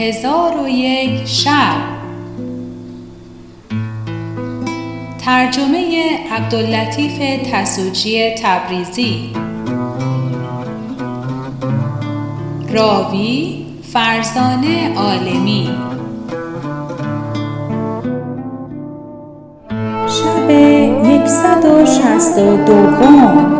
هزار و یک شب. ترجمه عبداللطیف تسوجی تبریزی. راوی فرزانه عالمی. شب 162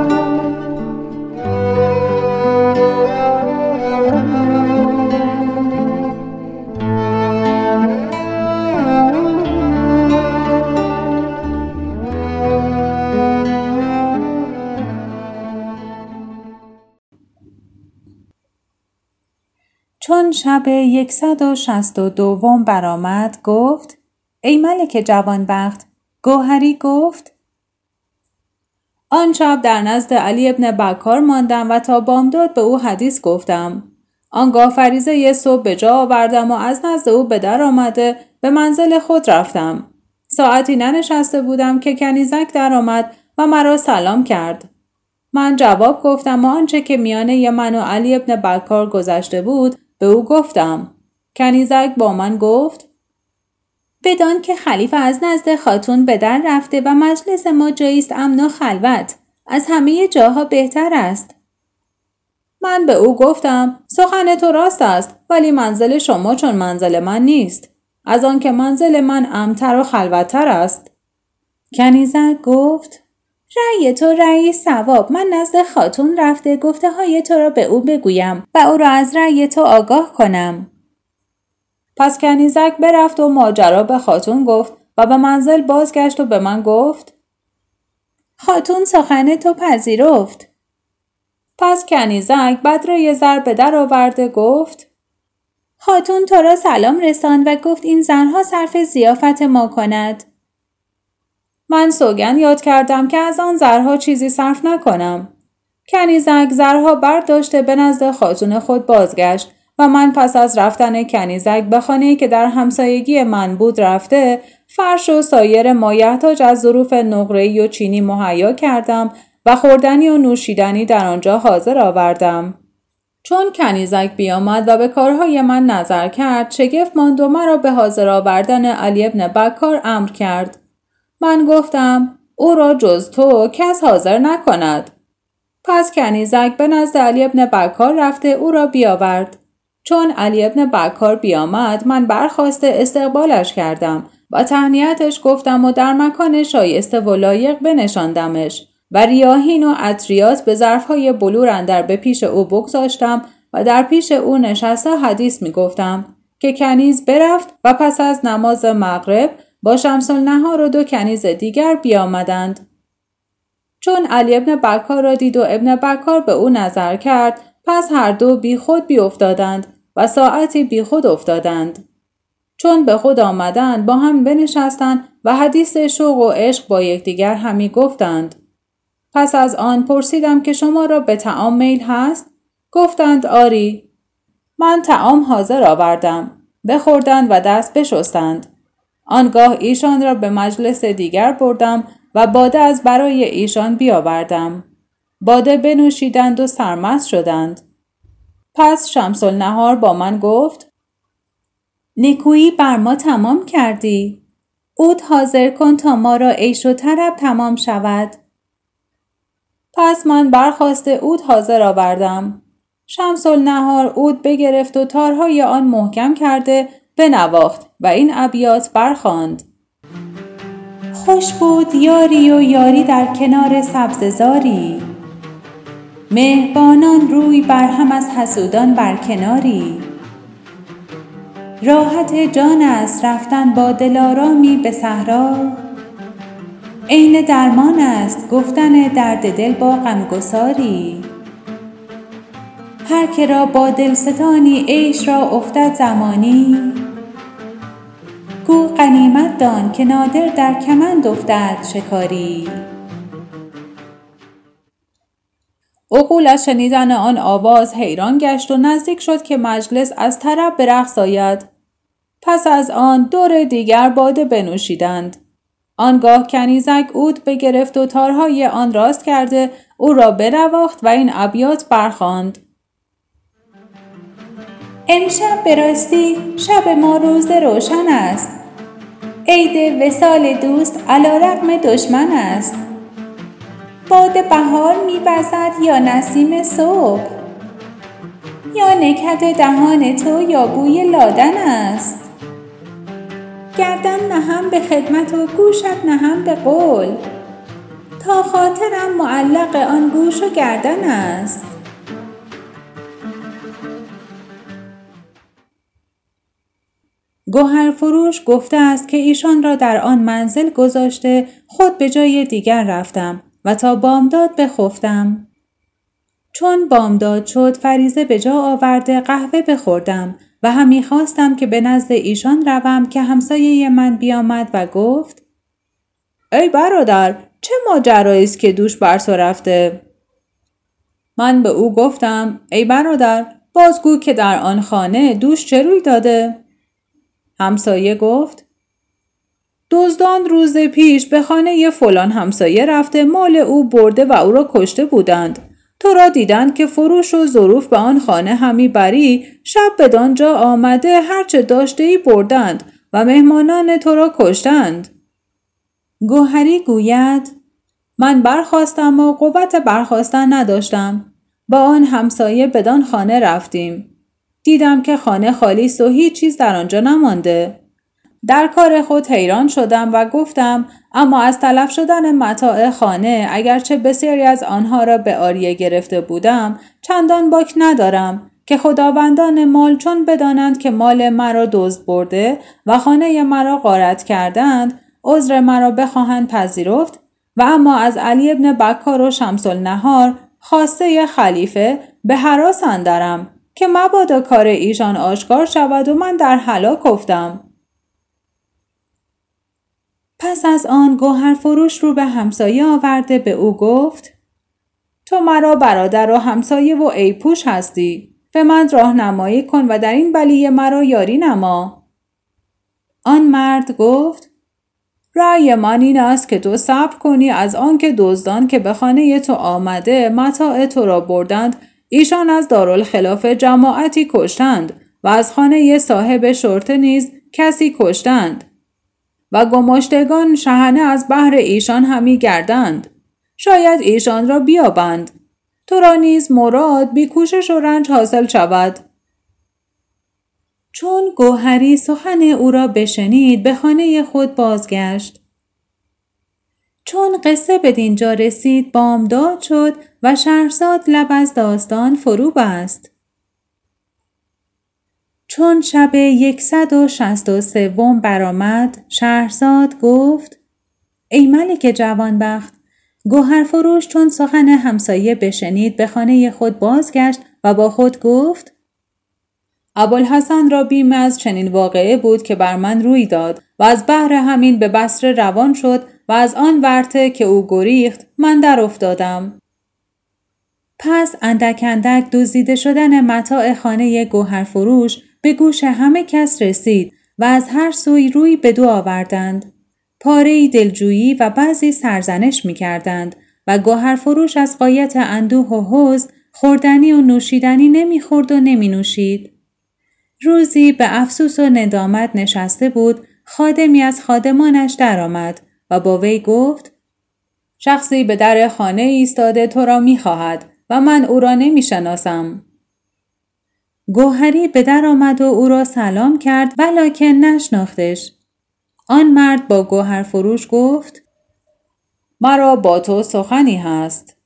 چون شب یکصد و شست و دوم برآمد گفت ای ملک جوانبخت گوهری گفت آن شب در نزد علی ابن بکار ماندم و تا بامداد به او حدیث گفتم. آنگاه فریزه صبح به جا آوردم و از نزد او به در آمده به منزل خود رفتم. ساعتی ننشسته بودم که کنیزک درآمد و مرا سلام کرد. من جواب گفتم و آنچه که میانه من و علی ابن بکار گذشته بود به او گفتم. کنیزک با من گفت بدان که خلیفه از نزد خاتون به در رفته و مجلس ما جاییست امن و خلوت از همه جاها بهتر است. من به او گفتم سخن تو راست است ولی منزل شما چون منزل من نیست. از آنکه منزل من امتر و خلوتتر است. کنیزک گفت رأی تو رأی سواب من نزد خاتون رفته گفته های تو را به او بگویم و او را از رأی تو آگاه کنم. پس کنیزک برفت و ماجرا به خاتون گفت و به منزل بازگشت و به من گفت خاتون سخن تو پذیرفت. پس کنیزک بدرای زر به در آورده گفت خاتون تو را سلام رساند و گفت این زنها صرف زیافت ما کند. من سوگن یاد کردم که از آن زرها چیزی صرف نکنم. کنیزک زرها برداشته به نزد خاتون خود بازگشت و من پس از رفتن کنیزک به خانه که در همسایگی من بود رفته فرش و سایر مایحتاج از ظروف نقره‌ای و چینی مهیا کردم و خوردنی و نوشیدنی در آنجا حاضر آوردم. چون کنیزک بیامد و به کارهای من نظر کرد شگفت ماند و مرا به حاضر آوردن علی ابن بکار امر کرد. من گفتم او را جز تو کس حاضر نکند. پس کنیزک به نزد علی ابن بکار رفته او را بیاورد. چون علی ابن بکار بیامد من برخواسته استقبالش کردم و تهنیتش گفتم و در مکان شایسته و لایق بنشاندمش و ریاهین و اطریات به ظرفهای بلور اندر به پیش او بگذاشتم و در پیش او نشسته حدیث می گفتم که کنیز برفت و پس از نماز مغرب با شمس نهار و دو کنیز دیگر بیامدند. چون علی ابن بکار را دید و ابن بکار به او نظر کرد پس هر دو بی خود بی افتادند و ساعتی بی خود افتادند. چون به خود آمدند با هم بنشستند و حدیث شوق و عشق با یکدیگر همی گفتند. پس از آن پرسیدم که شما را به تعام میل هست؟ گفتند آری. من تعام حاضر آوردم. بخوردند و دست بشستند. آنگاه ایشان را به مجلس دیگر بردم و باده از برای ایشان بیاوردم. باده بنوشیدند و سرمست شدند. پس شمس نهار با من گفت نیکویی بر ما تمام کردی. اود حاضر کن تا ما را عیش و طرب تمام شود. پس من برخواسته اود حاضر آوردم. شمس نهار اود بگرفت و تارهای آن محکم کرده بنواخت و این ابیات برخواند خوش بود یاری و یاری در کنار سبززاری. مهربانان روی بر هم از حسودان بر کناری. راحت جان است رفتن با دلارامی به صحرا. عین درمان است گفتن درد دل با غمگساری. هر که را با دلستانی عیش را افتد زمانی گو غنیمت دان که نادر در کمند افتد شکاری. عقول از شنیدن آن آواز حیران گشت و نزدیک شد که مجلس از طرب به رقص آید. پس از آن دور دیگر باده بنوشیدند. آنگاه کنیزک اود بگرفت و تارهای آن راست کرده او را برواخت و این ابیات برخواند امشب به راستی شب ما روز روشن است. عید وسال دوست علا رقم دشمن است. باد بهار میوزد یا نسیم صبح؟ یا نکت دهان تو یا بوی لادن است؟ گردن نهم به خدمت و گوشت نهم به قول. تا خاطرم معلق آن گوش و گردن است. گوهر فروش گفته است که ایشان را در آن منزل گذاشته خود به جای دیگر رفتم و تا بامداد بخفتم. چون بامداد شد فریزه به جا آورده قهوه بخوردم و همی خواستم که به نزد ایشان روم که همسایه من بیامد و گفت ای برادر چه ماجرایی است که دوش بر رفته من به او گفتم ای برادر بازگو که در آن خانه دوش چه روی داده همسایه گفت دزدان روز پیش به خانه فلان همسایه رفته مال او برده و او را کشته بودند. تو را دیدند که فروش و ظروف به آن خانه همی بری شب بدانجا آمده هرچه داشته ای بردند و مهمانان تو را کشتند. گوهری گوید من برخواستم و قوت برخواستن نداشتم. با آن همسایه بدان خانه رفتیم. دیدم که خانه خالی است و هیچ چیز در آنجا نمانده. در کار خود حیران شدم و گفتم اما از تلف شدن متاع خانه اگرچه بسیاری از آنها را به آریه گرفته بودم چندان باک ندارم که خداوندان مال چون بدانند که مال مرا دزد برده و خانه مرا غارت کردند عذر مرا بخواهند پذیرفت و اما از علی ابن بکار و شمس النهار خواسته خلیفه به حراس اندرم که مبادا کار ایشان آشکار شود و من در حلاک افتم. پس از آن گوهر فروش رو به همسایه آورده به او گفت تو مرا برادر و همسایه و ایپوش هستی. به من راهنمایی کن و در این بلیه مرا یاری نما. آن مرد گفت رأی من این است که تو صبر کنی از آنکه دزدان که به خانه تو آمده متاع تو را بردند ایشان از دارالخلاف جماعتی کشتند و از خانه صاحب شرطه نیز کسی کشتند و گماشتگان شهنه از بحر ایشان همی گردند. شاید ایشان را بیابند. تو را نیز مراد بی کوشش و رنج حاصل شود. چون گوهری سخن او را بشنید به خانه خود بازگشت. چون قصه به دینجا رسید بامداد شد و شهرزاد لب از داستان فرو بست. چون شب یکصد و شست و سوم برآمد شهرزاد گفت ای ملک جوانبخت گوهر فروش چون سخن همسایه بشنید به خانه خود بازگشت و با خود گفت ابوالحسن را بیم از چنین واقعه بود که بر من روی داد و از بحر همین به بصره روان شد و از آن ورته که او گریخت من در افتادم. پس اندک اندک دزدیده شدن متاع خانه گوهر فروش به گوش همه کس رسید و از هر سوی روی به دو آوردند. پاره دلجویی و بعضی سرزنش می کردند و گوهر فروش از قایت اندوه و حوز خوردنی و نوشیدنی نمی‌خورد و نمی نوشید. روزی به افسوس و ندامت نشسته بود خادمی از خادمانش درآمد و با وی گفت شخصی به در خانه ایستاده تو را می خواهد و من او را نمی شناسم. گوهری به در آمد و او را سلام کرد ولیکن نشناختش. آن مرد با گوهر فروش گفت مرا با تو سخنی هست.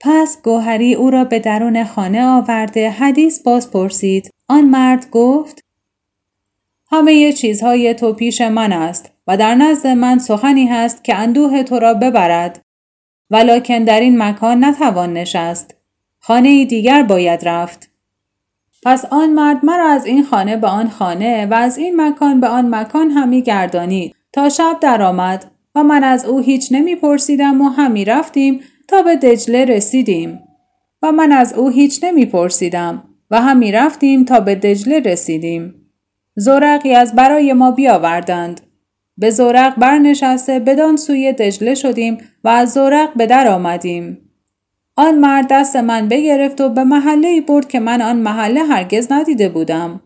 پس گوهری او را به درون خانه آورده حدیث باز پرسید. آن مرد گفت همه چیزهای تو پیش من است و در نزد من سخنی هست که اندوه تو را ببرد. ولکن در این مکان نتوان نشست. خانه دیگر باید رفت. پس آن مرد مرا از این خانه به آن خانه و از این مکان به آن مکان همی گردانید تا شب درآمد و من از او هیچ نمی پرسیدم و همی رفتیم تا به دجله رسیدیم. و من از او هیچ نمی پرسیدم و همی رفتیم تا به دجله رسیدیم. زورقی از برای ما بیاوردند. به زورق برنشسته بدان سوی دجله شدیم و از زورق به در آمدیم آن مرد دست من بگرفت و به محله برد که من آن محله هرگز ندیده بودم.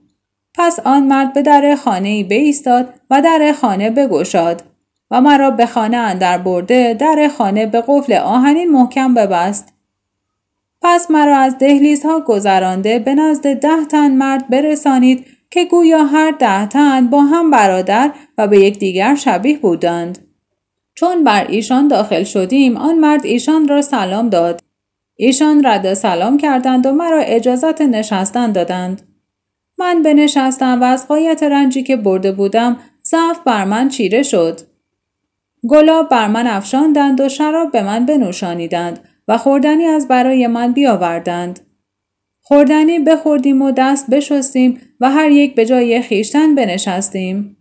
پس آن مرد به در خانه ای بایستاد و در خانه بگشاد و مرا به خانه اندر برده در خانه به قفل آهنین محکم ببست. پس مرا از دهلیزها گذرانده به نزد ده تن مرد برسانید که گویا هر ده تن با هم برادر و به یکدیگر شبیه بودند. چون بر ایشان داخل شدیم آن مرد ایشان را سلام داد. ایشان رد سلام کردند و مرا اجازت نشستن دادند. من بنشستم و از قایت رنجی که برده بودم ضعف بر من چیره شد. گلاب بر من افشاندند و شراب به من بنوشانیدند و خوردنی از برای من بیاوردند. خوردنی بخوردیم و دست بشستیم و هر یک به جای خیشتن بنشستیم.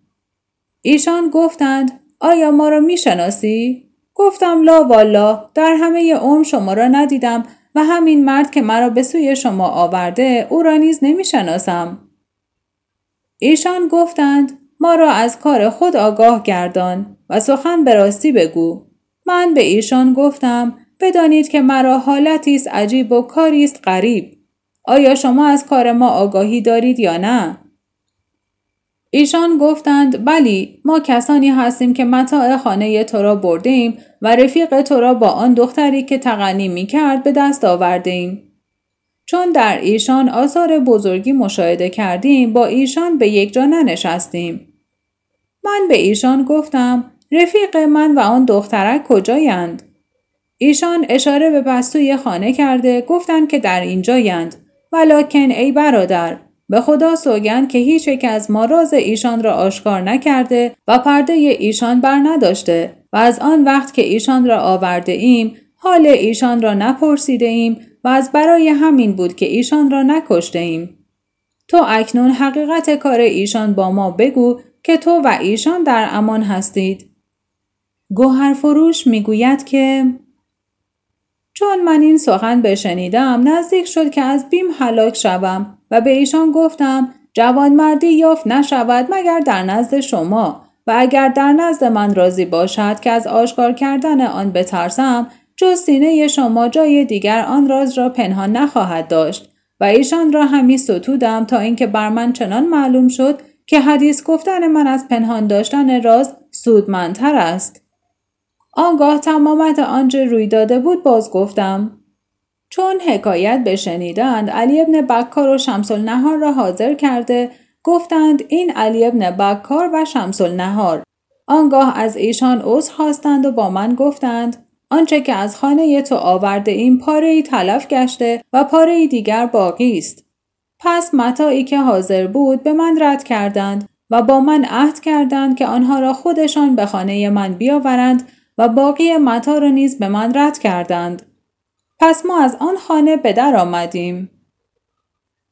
ایشان گفتند آیا ما را می‌شناسی؟ گفتم لا والا در همه عمر شما را ندیدم و همین مرد که مرا به سوی شما آورده او را نیز نمی‌شناسم. ایشان گفتند ما را از کار خود آگاه گردان و سخن به راستی بگو. من به ایشان گفتم بدانید که مرا حالتی است عجیب و کاری است غریب. آیا شما از کار ما آگاهی دارید یا نه؟ ایشان گفتند بلی ما کسانی هستیم که متاع خانه تو را بردیم و رفیق تو را با آن دختری که تغنی می کرد به دست آوردیم. چون در ایشان آثار بزرگی مشاهده کردیم با ایشان به یک جا ننشستیم. من به ایشان گفتم رفیق من و آن دخترک کجایند؟ ایشان اشاره به بستوی خانه کرده گفتند که در اینجایند ولکن ای برادر به خدا سوگند که هیچ یک از ما راز ایشان را آشکار نکرده و پرده ایشان بر نداشته و از آن وقت که ایشان را آورده ایم حال ایشان را نپرسیده ایم و از برای همین بود که ایشان را نکشته ایم. تو اکنون حقیقت کار ایشان با ما بگو که تو و ایشان در امان هستید. گوهر فروش می‌گوید که چون من این سخن بشنیدم نزدیک شد که از بیم هلاک شوم و به ایشان گفتم جوانمردی یافت نشود مگر در نزد شما و اگر در نزد من راضی باشد که از آشکار کردن آن بترسم جز سینه شما جای دیگر آن راز را پنهان نخواهد داشت و ایشان را همی ستودم تا اینکه بر من چنان معلوم شد که حدیث گفتن من از پنهان داشتن راز سودمندتر است. آنگاه تمامت آنچه روی داده بود باز گفتم. چون حکایت بشنیدند علی ابن بکار و شمس النهار را حاضر کرده گفتند این علی ابن بکار و شمس النهار. آنگاه از ایشان عذر خواستند و با من گفتند آنچه که از خانه تو آورده این پاره ای تلف گشته و پاره دیگر باقی است. پس متاعی که حاضر بود به من رد کردند و با من عهد کردند که آنها را خودشان به خانه من بیاورند و باقی متا را نیز به من رد کردند. پس ما از آن خانه به در آمدیم.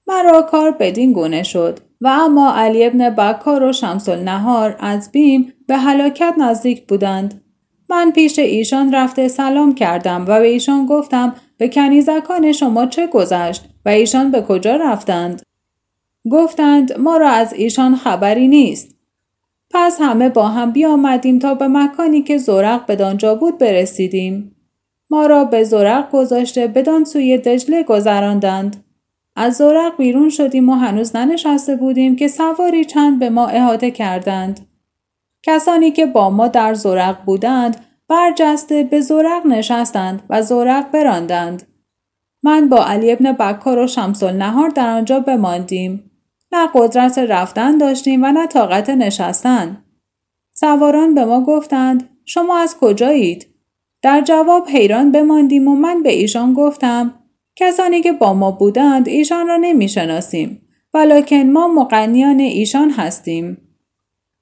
مرا کار بدین گونه شد و اما علی ابن بکار و شمس النهار از بیم به هلاکت نزدیک بودند. من پیش ایشان رفته سلام کردم و به ایشان گفتم به کنیزکان شما چه گذشت و ایشان به کجا رفتند؟ گفتند ما را از ایشان خبری نیست. پس همه با هم بیامدیم تا به مکانی که زورق بدانجا بود برسیدیم. ما را به زورق گذاشته بدان سوی دجله گذراندند. از زورق بیرون شدیم و هنوز ننشسته بودیم که سواری چند به ما احاطه کردند. کسانی که با ما در زورق بودند برجسته به زورق نشستند و زورق براندند. من با علی ابن بکار و شمس نهار در آنجا بماندیم. نه قدرت رفتن داشتیم و نه طاقت نشستن. سواران به ما گفتند شما از کجایید؟ در جواب حیران بماندیم و من به ایشان گفتم کسانی که با ما بودند ایشان را نمی شناسیم ولیکن ما مقنیان ایشان هستیم.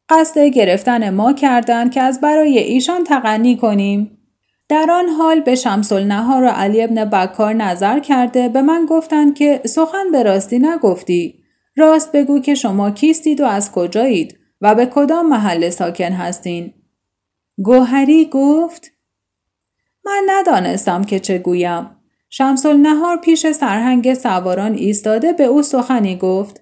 قصد گرفتن ما کردند که از برای ایشان تقنی کنیم. در آن حال به شمس النهار و علی ابن بکار نظر کرده به من گفتند که سخن به راستی نگفتی. راست بگو که شما کیستید و از کجایید و به کدام محل ساکن هستین؟ گوهری گفت من ندانستم که چه گویم. شمس النهار پیش سرهنگ سواران ایستاده به او سخنی گفت.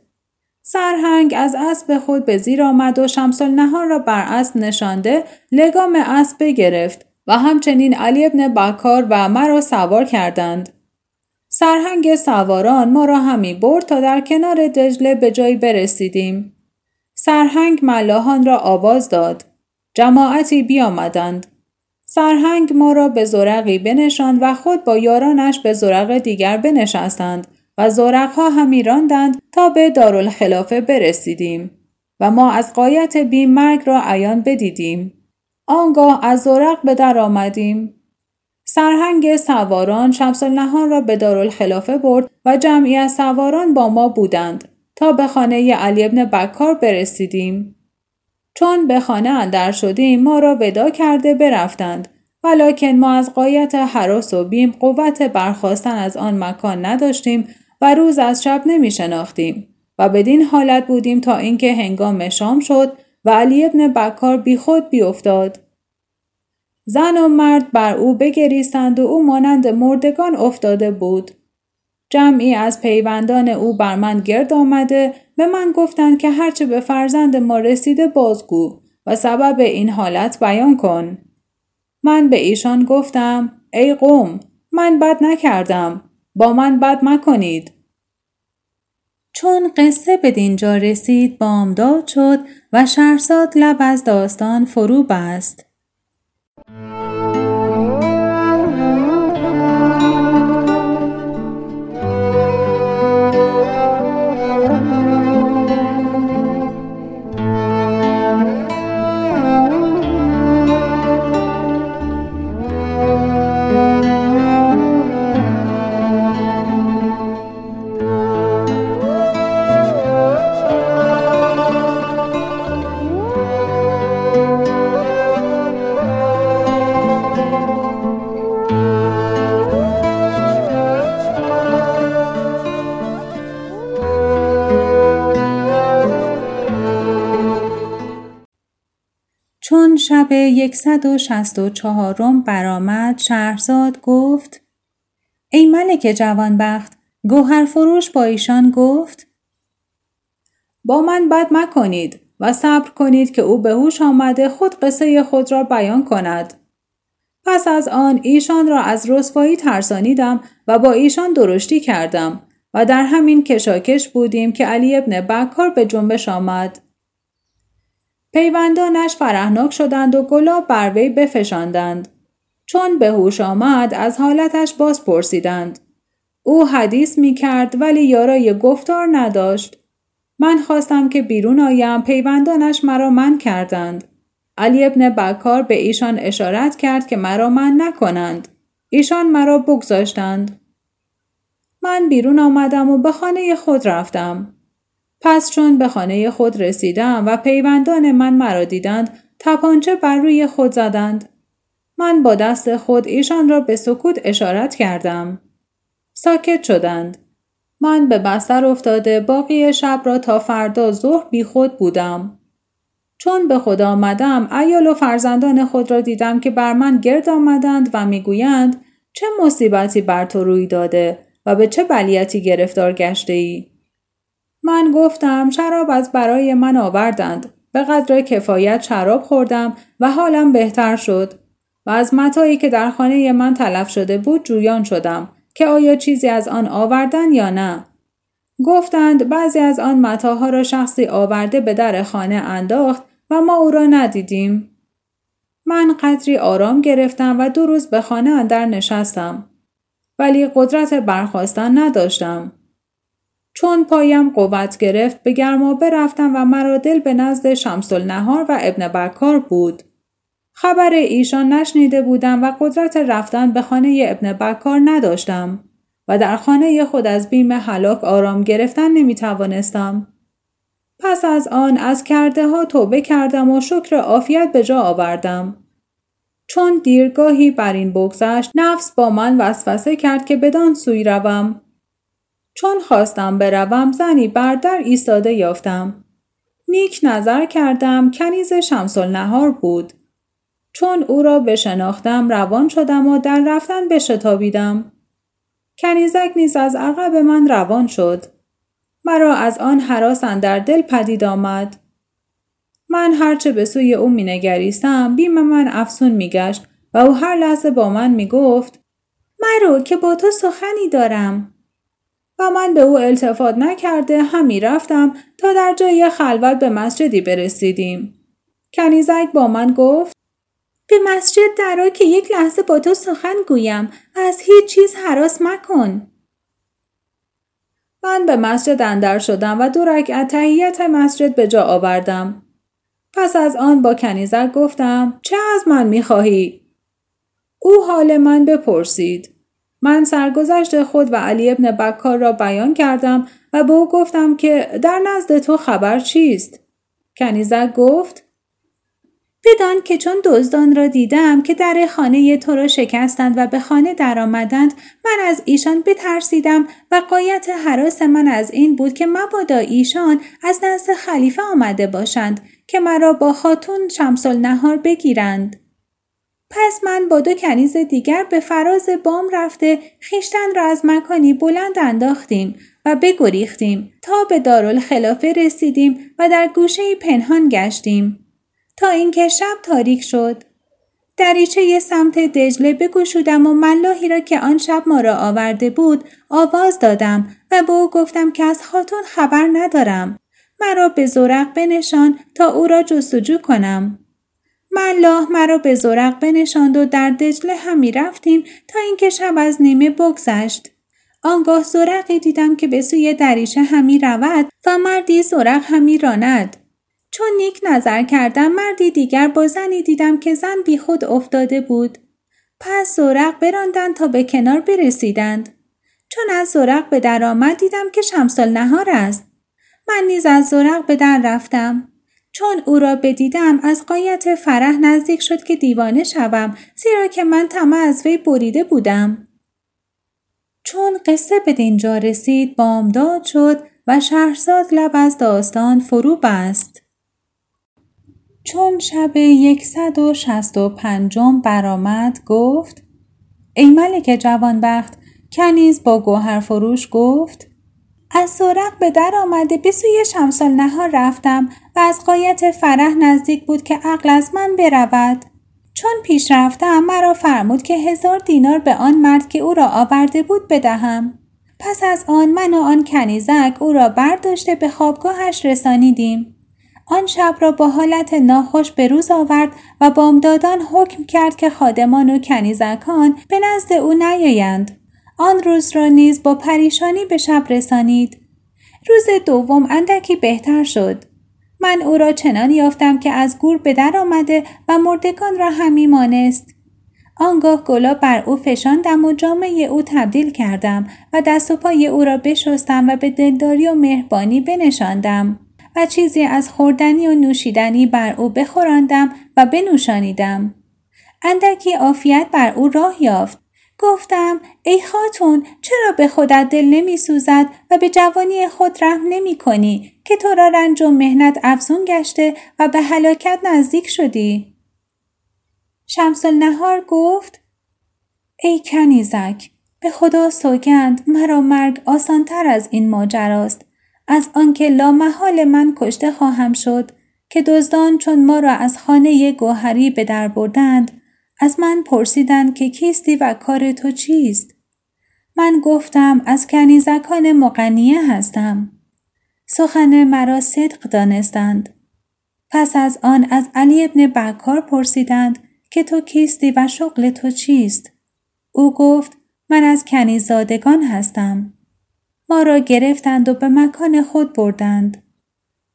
سرهنگ از اسب خود به زیر آمد و شمس النهار را بر اسب نشانده لگام اسب بگرفت و همچنین علی ابن بکار و مرا سوار کردند. سرهنگ سواران ما را همی برد تا در کنار دجله به جایی برسیدیم. سرهنگ ملاحان را آواز داد. جماعتی بیامدند. سرهنگ ما را به زرقی بنشاند و خود با یارانش به زرق دیگر بنشستند و زرقها همی راندند تا به دارالخلافه برسیدیم و ما از قایت بیم مرگ را عیان بدیدیم. آنگاه از زرق به در آمدیم. سرهنگ سواران شمس نهان را به دارالخلافه برد و جمعی از سواران با ما بودند تا به خانه علی ابن بکار برسیدیم. چون به خانه اندر شدیم ما را ودا کرده برفتند ولکن ما از قایت حراس و بیم قوت برخواستن از آن مکان نداشتیم و روز از شب نمی شناختیم و بدین حالت بودیم تا اینکه هنگام شام شد و علی ابن بکار بی خود بیافتاد. زن و مرد بر او بگریستند و او مانند مردگان افتاده بود. جمعی از پیوندان او بر من گرد آمده به من گفتند که هرچه به فرزند ما رسیده بازگو و سبب این حالت بیان کن. من به ایشان گفتم ای قوم من بد نکردم با من بد مکنید. چون قصه به دینجا رسید بامداد شد و شهرزاد لب از داستان فرو بست. و چهارم برآمد شهرزاد گفت ای ملک جوانبخت گوهر فروش با ایشان گفت با من بد مکنید و صبر کنید که او به هوش آمده خود قصه خود را بیان کند. پس از آن ایشان را از رسوایی ترسانیدم و با ایشان درشتی کردم و در همین کشاکش بودیم که علی ابن بکار به جنبش آمد. پیوندانش فرهناک شدند و گلاب بر وی بفشاندند. چون به هوش آمد از حالتش باز پرسیدند. او حدیث می کرد ولی یارای گفتار نداشت. من خواستم که بیرون آیم پیوندانش مرا من کردند. علی ابن بکار به ایشان اشارت کرد که مرا من نکنند. ایشان مرا بگذاشتند. من بیرون آمدم و به خانه خود رفتم. پس چون به خانه خود رسیدم و پیوندان من مرا دیدند تپانچه بر روی خود زدند. من با دست خود ایشان را به سکوت اشارت کردم. ساکت شدند. من به بستر افتاده باقی شب را تا فردا ظهر بی خود بودم. چون به خدا آمدم ایال و فرزندان خود را دیدم که بر من گرد آمدند و می‌گویند چه مصیبتی بر تو روی داده و به چه بلیتی گرفتار گشته ای؟ من گفتم شراب از برای من آوردند. به قدر کفایت شراب خوردم و حالم بهتر شد و از متایی که در خانه من تلف شده بود جویان شدم که آیا چیزی از آن آوردن یا نه؟ گفتند بعضی از آن متاها را شخصی آورده به در خانه انداخت و ما او را ندیدیم. من قدری آرام گرفتم و دو روز به خانه اندر نشستم. ولی قدرت برخواستن نداشتم. چون پایم قوت گرفت به گرمابه رفتم و مرا دل به نزد شمس نهار و ابن بکار بود. خبر ایشان نشنیده بودم و قدرت رفتن به خانه ابن بکار نداشتم و در خانه خود از بیم حلاک آرام گرفتن نمی توانستم. پس از آن از کرده ها توبه کردم و شکر عافیت به جا آوردم. چون دیرگاهی بر این بگذشت نفس با من وسوسه کرد که بدان سوی روم چون خواستم بروم زنی بر در ایستاده یافتم. نیک نظر کردم کنیز شمس نهار بود. چون او را بشناختم روان شدم و در رفتن بشتابیدم. کنیزک نیز از عقب من روان شد. مرا از آن حراس در دل پدید آمد. من هرچه به سوی او مینگریستم بیم من افسون میگشت و او هر لحظه با من می گفت مرو که با تو سخنی دارم. و من به او التفات نکرده همی رفتم تا در جای خلوت به مسجدی برسیدیم. کنیزک با من گفت به مسجد درا که یک لحظه با تو سخن گویم از هیچ چیز حراس مکن. من به مسجد اندر شدم و دو رکعت تهیت مسجد به جا آوردم. پس از آن با کنیزک گفتم چه از من می‌خواهی؟ او حال من بپرسید. من سرگذشت خود و علی ابن بکار را بیان کردم و به او گفتم که در نزد تو خبر چیست؟ کنیزک گفت بدان که چون دزدان را دیدم که در خانه تو را شکستند و به خانه درآمدند من از ایشان بترسیدم و قایت حراس من از این بود که مبادا ایشان از نزد خلیفه آمده باشند که مرا با خاتون شمس نهار بگیرند. پس من با دو کنیز دیگر به فراز بام رفته خیشتن را از مکانی بلند انداختیم و بگریختیم تا به دارالخلافه رسیدیم و در گوشه پنهان گشتیم. تا اینکه شب تاریک شد. دریچه سمت دجله بگشودم و ملاحی را که آن شب ما را آورده بود آواز دادم و به او گفتم که از خاتون خبر ندارم. مرا به زورق بنشان تا او را جستجو کنم. ملاح مرا به زورق بنشاند و در دجله همی رفتیم تا اینکه شب از نیمه بگذشت آنگاه زورقی دیدم که به سوی دریچه همی رود و مردی زورق همی راند چون نیک نظر کردم مردی دیگر با زنی دیدم که زن بی خود افتاده بود. پس زورق براندن تا به کنار برسیدند. چون از زورق به در آمد دیدم که شمسال نهار است. من نیز از زورق به در رفتم. چون او را بدیدم از قایت فرح نزدیک شد که دیوانه شوم زیرا که من طمع از وی بریده بودم. چون قصه به دینجا رسید بامداد شد و شهرزاد لب از داستان فرو بست. چون شب یکصد و شست و پنجم برآمد گفت ای ملک جوانبخت کنیز با گوهر فروش گفت از سرق به در آمده به سوی شمسال نهار رفتم و از قایت فرح نزدیک بود که عقل از من برود. چون پیش رفتم مرا فرمود که هزار دینار به آن مرد که او را آورده بود بدهم. پس از آن من و آن کنیزک او را برداشته به خوابگاهش رسانیدیم. آن شب را با حالت ناخوش به روز آورد و بامدادان حکم کرد که خادمان و کنیزکان به نزد او نیایند. آن روز را نیز با پریشانی به شب رسانید. روز دوم اندکی بهتر شد. من او را چنان یافتم که از گور به در آمده و مردگان را همی مانست. آنگاه گلا بر او فشاندم و جامعه او تبدیل کردم و دست و پای او را بشستم و به دلداری و مهربانی بنشاندم. و چیزی از خوردنی و نوشیدنی بر او بخوراندم و بنوشانیدم. اندکی عافیت بر او راه یافت. گفتم ای خاتون چرا به خودت دل نمی سوزد و به جوانی خود رحم نمی کنی که تو را رنج و مهنت افزون گشته و به هلاکت نزدیک شدی؟ شمس نهار گفت ای کنیزک به خدا سوگند مرا مرگ آسانتر از این ماجراست از آنکه لامحال من کشته خواهم شد که دزدان چون ما را از خانه گوهری به در بردند از من پرسیدند که کیستی و کار تو چیست؟ من گفتم از کنیزکان مقنیه هستم. سخن مرا صدق دانستند. پس از آن از علی ابن بکار پرسیدند که تو کیستی و شغل تو چیست؟ او گفت من از کنیزادگان هستم. ما را گرفتند و به مکان خود بردند.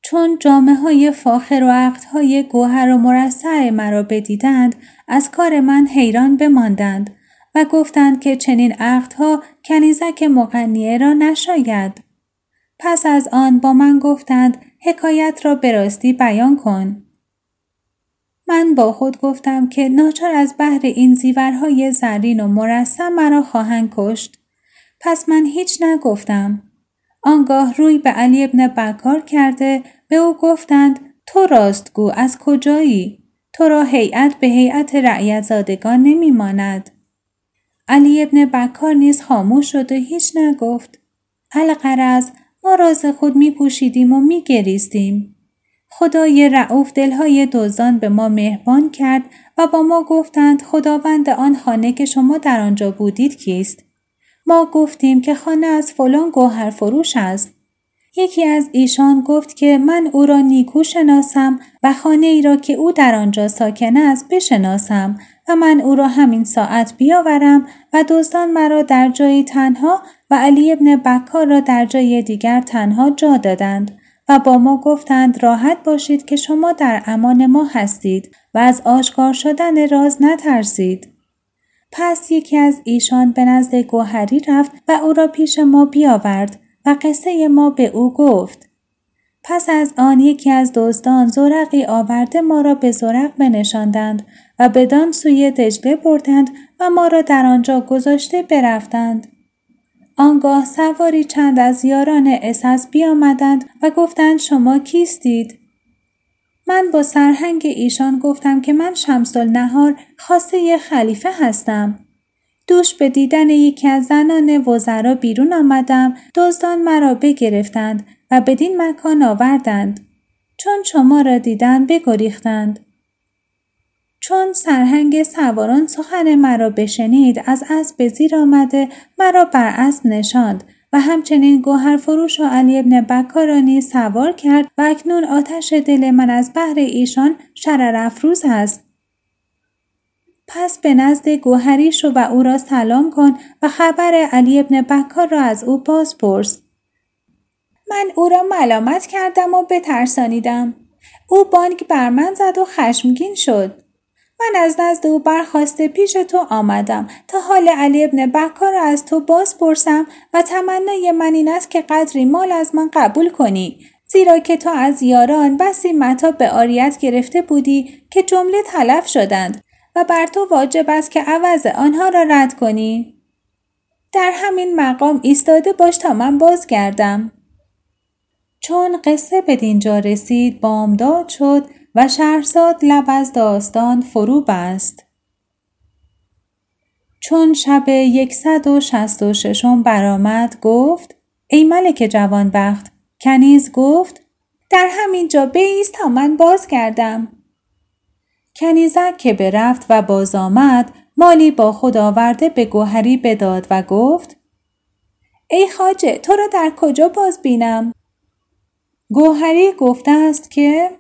چون جامعه های فاخر و عقدهای گوهر و مرسع مرا بدیدند از کار من حیران بماندند و گفتند که چنین عقدها کنیزک مغنیه را نشاید. پس از آن با من گفتند حکایت را به راستی بیان کن. من با خود گفتم که ناچار از بحر این زیورهای زرین و مرسم مرا خواهند کشت. پس من هیچ نگفتم. آنگاه روی به علی ابن بکار کرده به او گفتند تو راستگو از کجایی؟ تو را هیئت به هیئت رعیت زادگان نمی ماند. علی ابن بکار نیز خاموش شد و هیچ نگفت. القرز ما راز خود می پوشیدیم و می گریستیم. خدای رعوف دلهای دزدان به ما مهربان کرد و با ما گفتند خداوند آن خانه که شما در آنجا بودید کیست؟ ما گفتیم که خانه از فلان گوهر فروش است. یکی از ایشان گفت که من او را نیکو شناسم و خانه ای را که او در آنجا ساکن است بشناسم و من او را همین ساعت بیاورم و دزدان مرا در جایی تنها و علی ابن بکار را در جای دیگر تنها جا دادند و با ما گفتند راحت باشید که شما در امان ما هستید و از آشکار شدن راز نترسید. پس یکی از ایشان به نزد گوهری رفت و او را پیش ما بیاورد و قصه ما به او گفت. پس از آن یکی از دزدان زرقی آورده ما را به زرق بنشاندند و بدان سوی دجله بردند و ما را در آنجا گذاشته برفتند. آنگاه سواری چند از یاران اساس بیامدند و گفتند شما کیستید؟ من با سرهنگ ایشان گفتم که من شمس نهار خواسته خلیفه هستم. دوش به دیدن یکی از زنان وزرا بیرون آمدم دزدان مرا بگرفتند و بدین مکان آوردند. چون شما را دیدن بگریختند. چون سرهنگ سواران سخن مرا بشنید از اسب زیر آمده مرا بر اسب نشاند و همچنین گوهر فروش و علی ابن بکارانی سوار کرد و اکنون آتش دل من از بحر ایشان شرر افروز است. پس به نزد گوهری شو و او را سلام کن و خبر علی ابن بکار را از او باز پرس. من او را ملامت کردم و بترسانیدم. او بانک بر من زد و خشمگین شد. من از نزد او برخواسته پیش تو آمدم تا حال علی ابن بکار را از تو باز پرسم و تمنای من این است که قدری مال از من قبول کنی زیرا که تو از یاران بسی متا به آریت گرفته بودی که جمله تلف شدند و بر تو واجب است که عوض آنها را رد کنی در همین مقام ایستاده باش تا من باز گردم چون قصه به دینجا رسید بامداد شد و شهرزاد لب از داستان فرو بست. چون شب یکصد و شست و ششم برآمد گفت ای ملک جوانبخت کنیز گفت در همین جا بیست تا من باز کردم. کنیزک که برفت و باز آمد مالی با خود آورده به گوهری بداد و گفت ای خاجه تو را در کجا باز بینم؟ گوهری گفته است که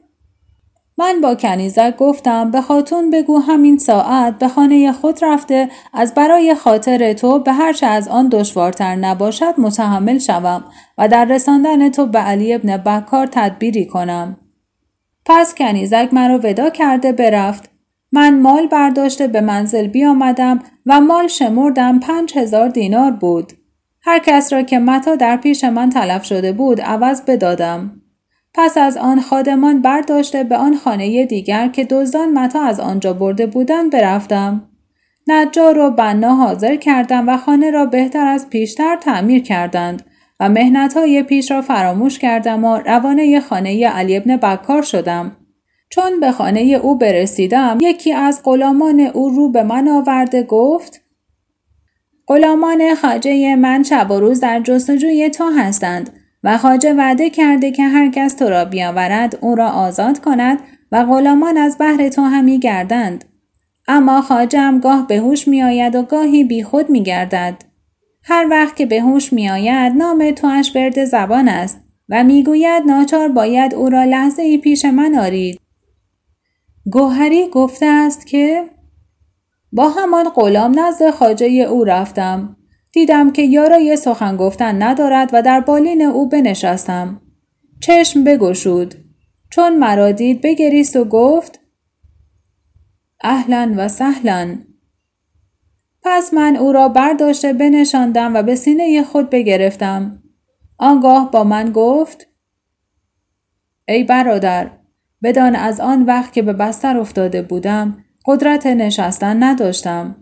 من با کنیزک گفتم به خاتون بگو همین ساعت به خانه خود رفته از برای خاطر تو به هرچه از آن دشوارتر نباشد متحمل شوم و در رساندن تو به علی ابن بکار تدبیری کنم. پس کنیزک مرا ودا کرده برفت. من مال برداشته به منزل بیامدم و مال شمردم پنج هزار دینار بود. هر کس را که متا در پیش من تلف شده بود عوض بدادم. پس از آن خادمان برداشته به آن خانه دیگر که دزدان متا از آنجا برده بودند برفتم. نجار و بنا حاضر کردم و خانه را بهتر از پیشتر تعمیر کردند و مهنت های پیش را فراموش کردم و روانه خانه علی ابن بکار شدم. چون به خانه او برسیدم یکی از غلامان او رو به من آورده گفت غلامان خاجه من شب و روز در جستجوی تو هستند و خاجه وعده کرده که هر کس تو را بیاورد او را آزاد کند و غلامان از بحر تو همی گردند. اما خاجم گاه به هوش می آید و گاهی بی خود می گردد. هر وقت که به هوش می آید نام اش برد زبان است و می‌گوید ناچار باید او را لحظه ای پیش من آرید. گوهری گفته است که با همان غلام نزد خاجه او رفتم دیدم که یارای سخن گفتن ندارد و در بالین او بنشستم. چشم بگشود. چون مرا دید بگریست و گفت اهلا و سهلا. پس من او را برداشته بنشاندم و به سینه خود بگرفتم. آنگاه با من گفت ای برادر بدان از آن وقت که به بستر افتاده بودم قدرت نشستن نداشتم.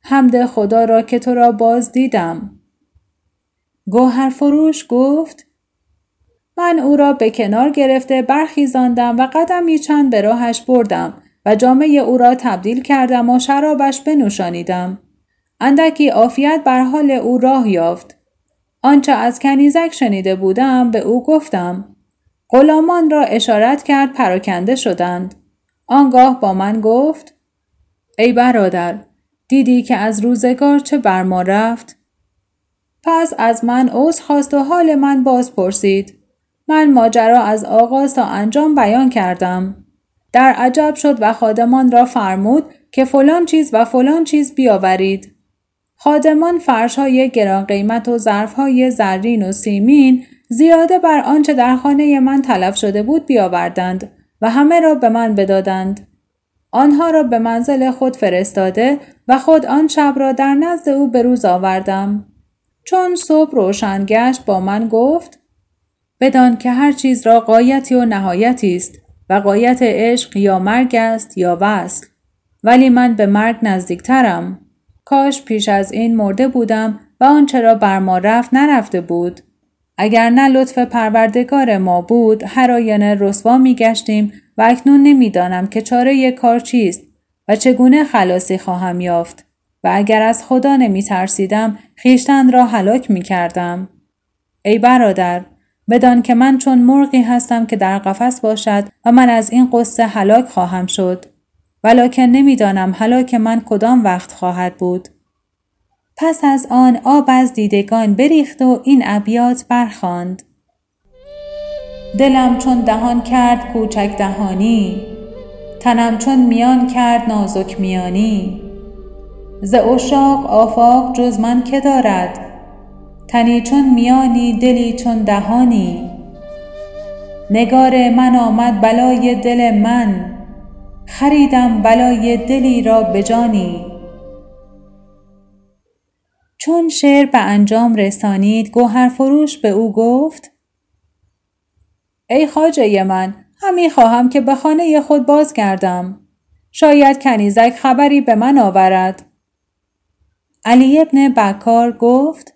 حمد خدا را که تو را باز دیدم. گوهر فروش گفت من او را به کنار گرفته برخیزاندم و قدمی چند به راهش بردم و جامعه او را تبدیل کردم و شرابش بنوشانیدم. اندکی عافیت بر حال او راه یافت. آنچه از کنیزک شنیده بودم به او گفتم. غلامان را اشارت کرد پراکنده شدند. آنگاه با من گفت ای برادر دیدی که از روزگار چه بر ما رفت؟ پس از من عذر خواست و حال من باز پرسید. من ماجرا از آغاز تا انجام بیان کردم. در عجب شد و خادمان را فرمود که فلان چیز و فلان چیز بیاورید. خادمان فرش های گران قیمت و ظرف های زرین و سیمین زیاده بر آنچه در خانه من تلف شده بود بیاوردند و همه را به من بدادند. آنها را به منزل خود فرستاده و خود آن شب را در نزد او به روز آوردم. چون صبح روشن گشت با من گفت بدان که هر چیز را قایتی و نهایتی است و قایت عشق یا مرگ است یا وصل ولی من به مرگ نزدیکترم کاش پیش از این مرده بودم و آنچه را بر ما رفت نرفته بود اگر نه لطف پروردگار ما بود هر آینه رسوا می گشتیم و اکنون نمی‌دانم که چاره کار چیست و چگونه خلاصی خواهم یافت و اگر از خدا نمی ترسیدم خیشتن را هلاک می کردم. ای برادر بدان که من چون مرغی هستم که در قفس باشد و من از این قصه هلاک خواهم شد ولکن نمی‌دانم هلاک من کدام وقت خواهد بود. پس از آن آب از دیدگان بریخت و این ابیات برخواند دلم چون دهان کرد کوچک دهانی تنم چون میان کرد نازک میانی. ز اشاق آفاق جز من که دارد؟ تنی چون میانی دلی چون دهانی. نگار من آمد بلای دل من. خریدم بلای دلی را به جانی. چون شعر به انجام رسانید گوهر فروش به او گفت ای خاجه من همی خواهم که به خانه خود باز کردم شاید کنیزک خبری به من آورد. علی ابن بکار گفت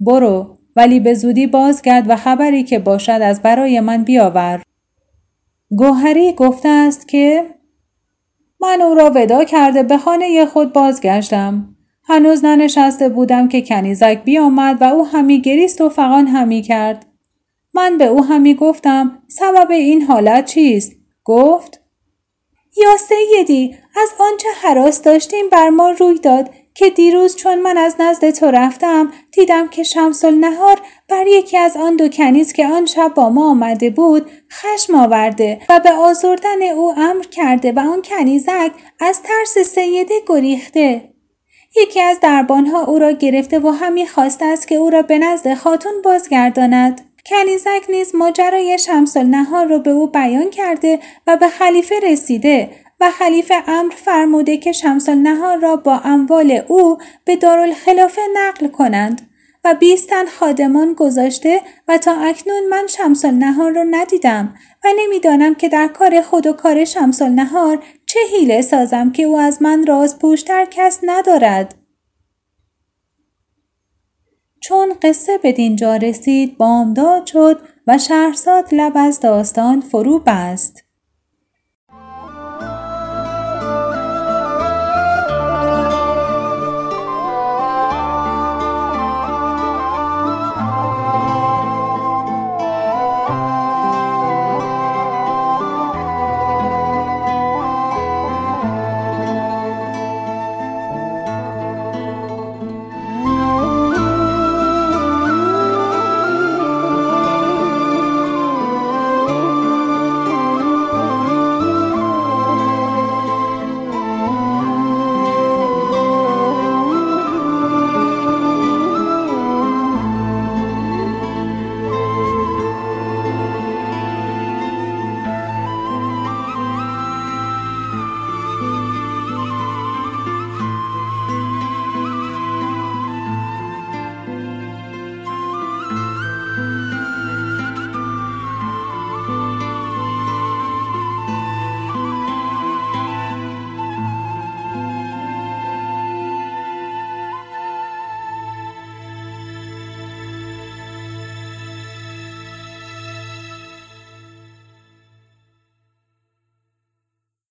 برو ولی به زودی بازگرد و خبری که باشد از برای من بیاور. گوهری گفته است که من او را ودا کرده به خانه خود بازگشتم. هنوز ننشسته بودم که کنیزک بیامد و او همی گریست و فقان همی کرد. من به او همی گفتم سبب این حالت چیست؟ گفت یا سیدی از آنچه حراس داشتیم بر ما روی داد که دیروز چون من از نزد تو رفتم دیدم که شمس نهار بر یکی از آن دو کنیز که آن شب با ما آمده بود خشم آورده و به آزردن او امر کرده و آن کنیزک از ترس سیده گریخته. یکی از دربانها او را گرفته و همی خواسته است که او را به نزد خاتون بازگرداند. کنیزک نیز ماجرای شمس نهار را به او بیان کرده و به خلیفه رسیده و خلیفه امر فرموده که شمس نهار را با اموال او به دارالخلافه نقل کنند و بیستن خادمان گذاشته و تا اکنون من شمس نهار را ندیدم و نمی‌دانم که در کار خود و کار شمس نهار چه حیله سازم که او از من راز پوشتر کس ندارد. چون قصه به دینجا رسید بامداد شد و شهرزاد لب از داستان فرو بست.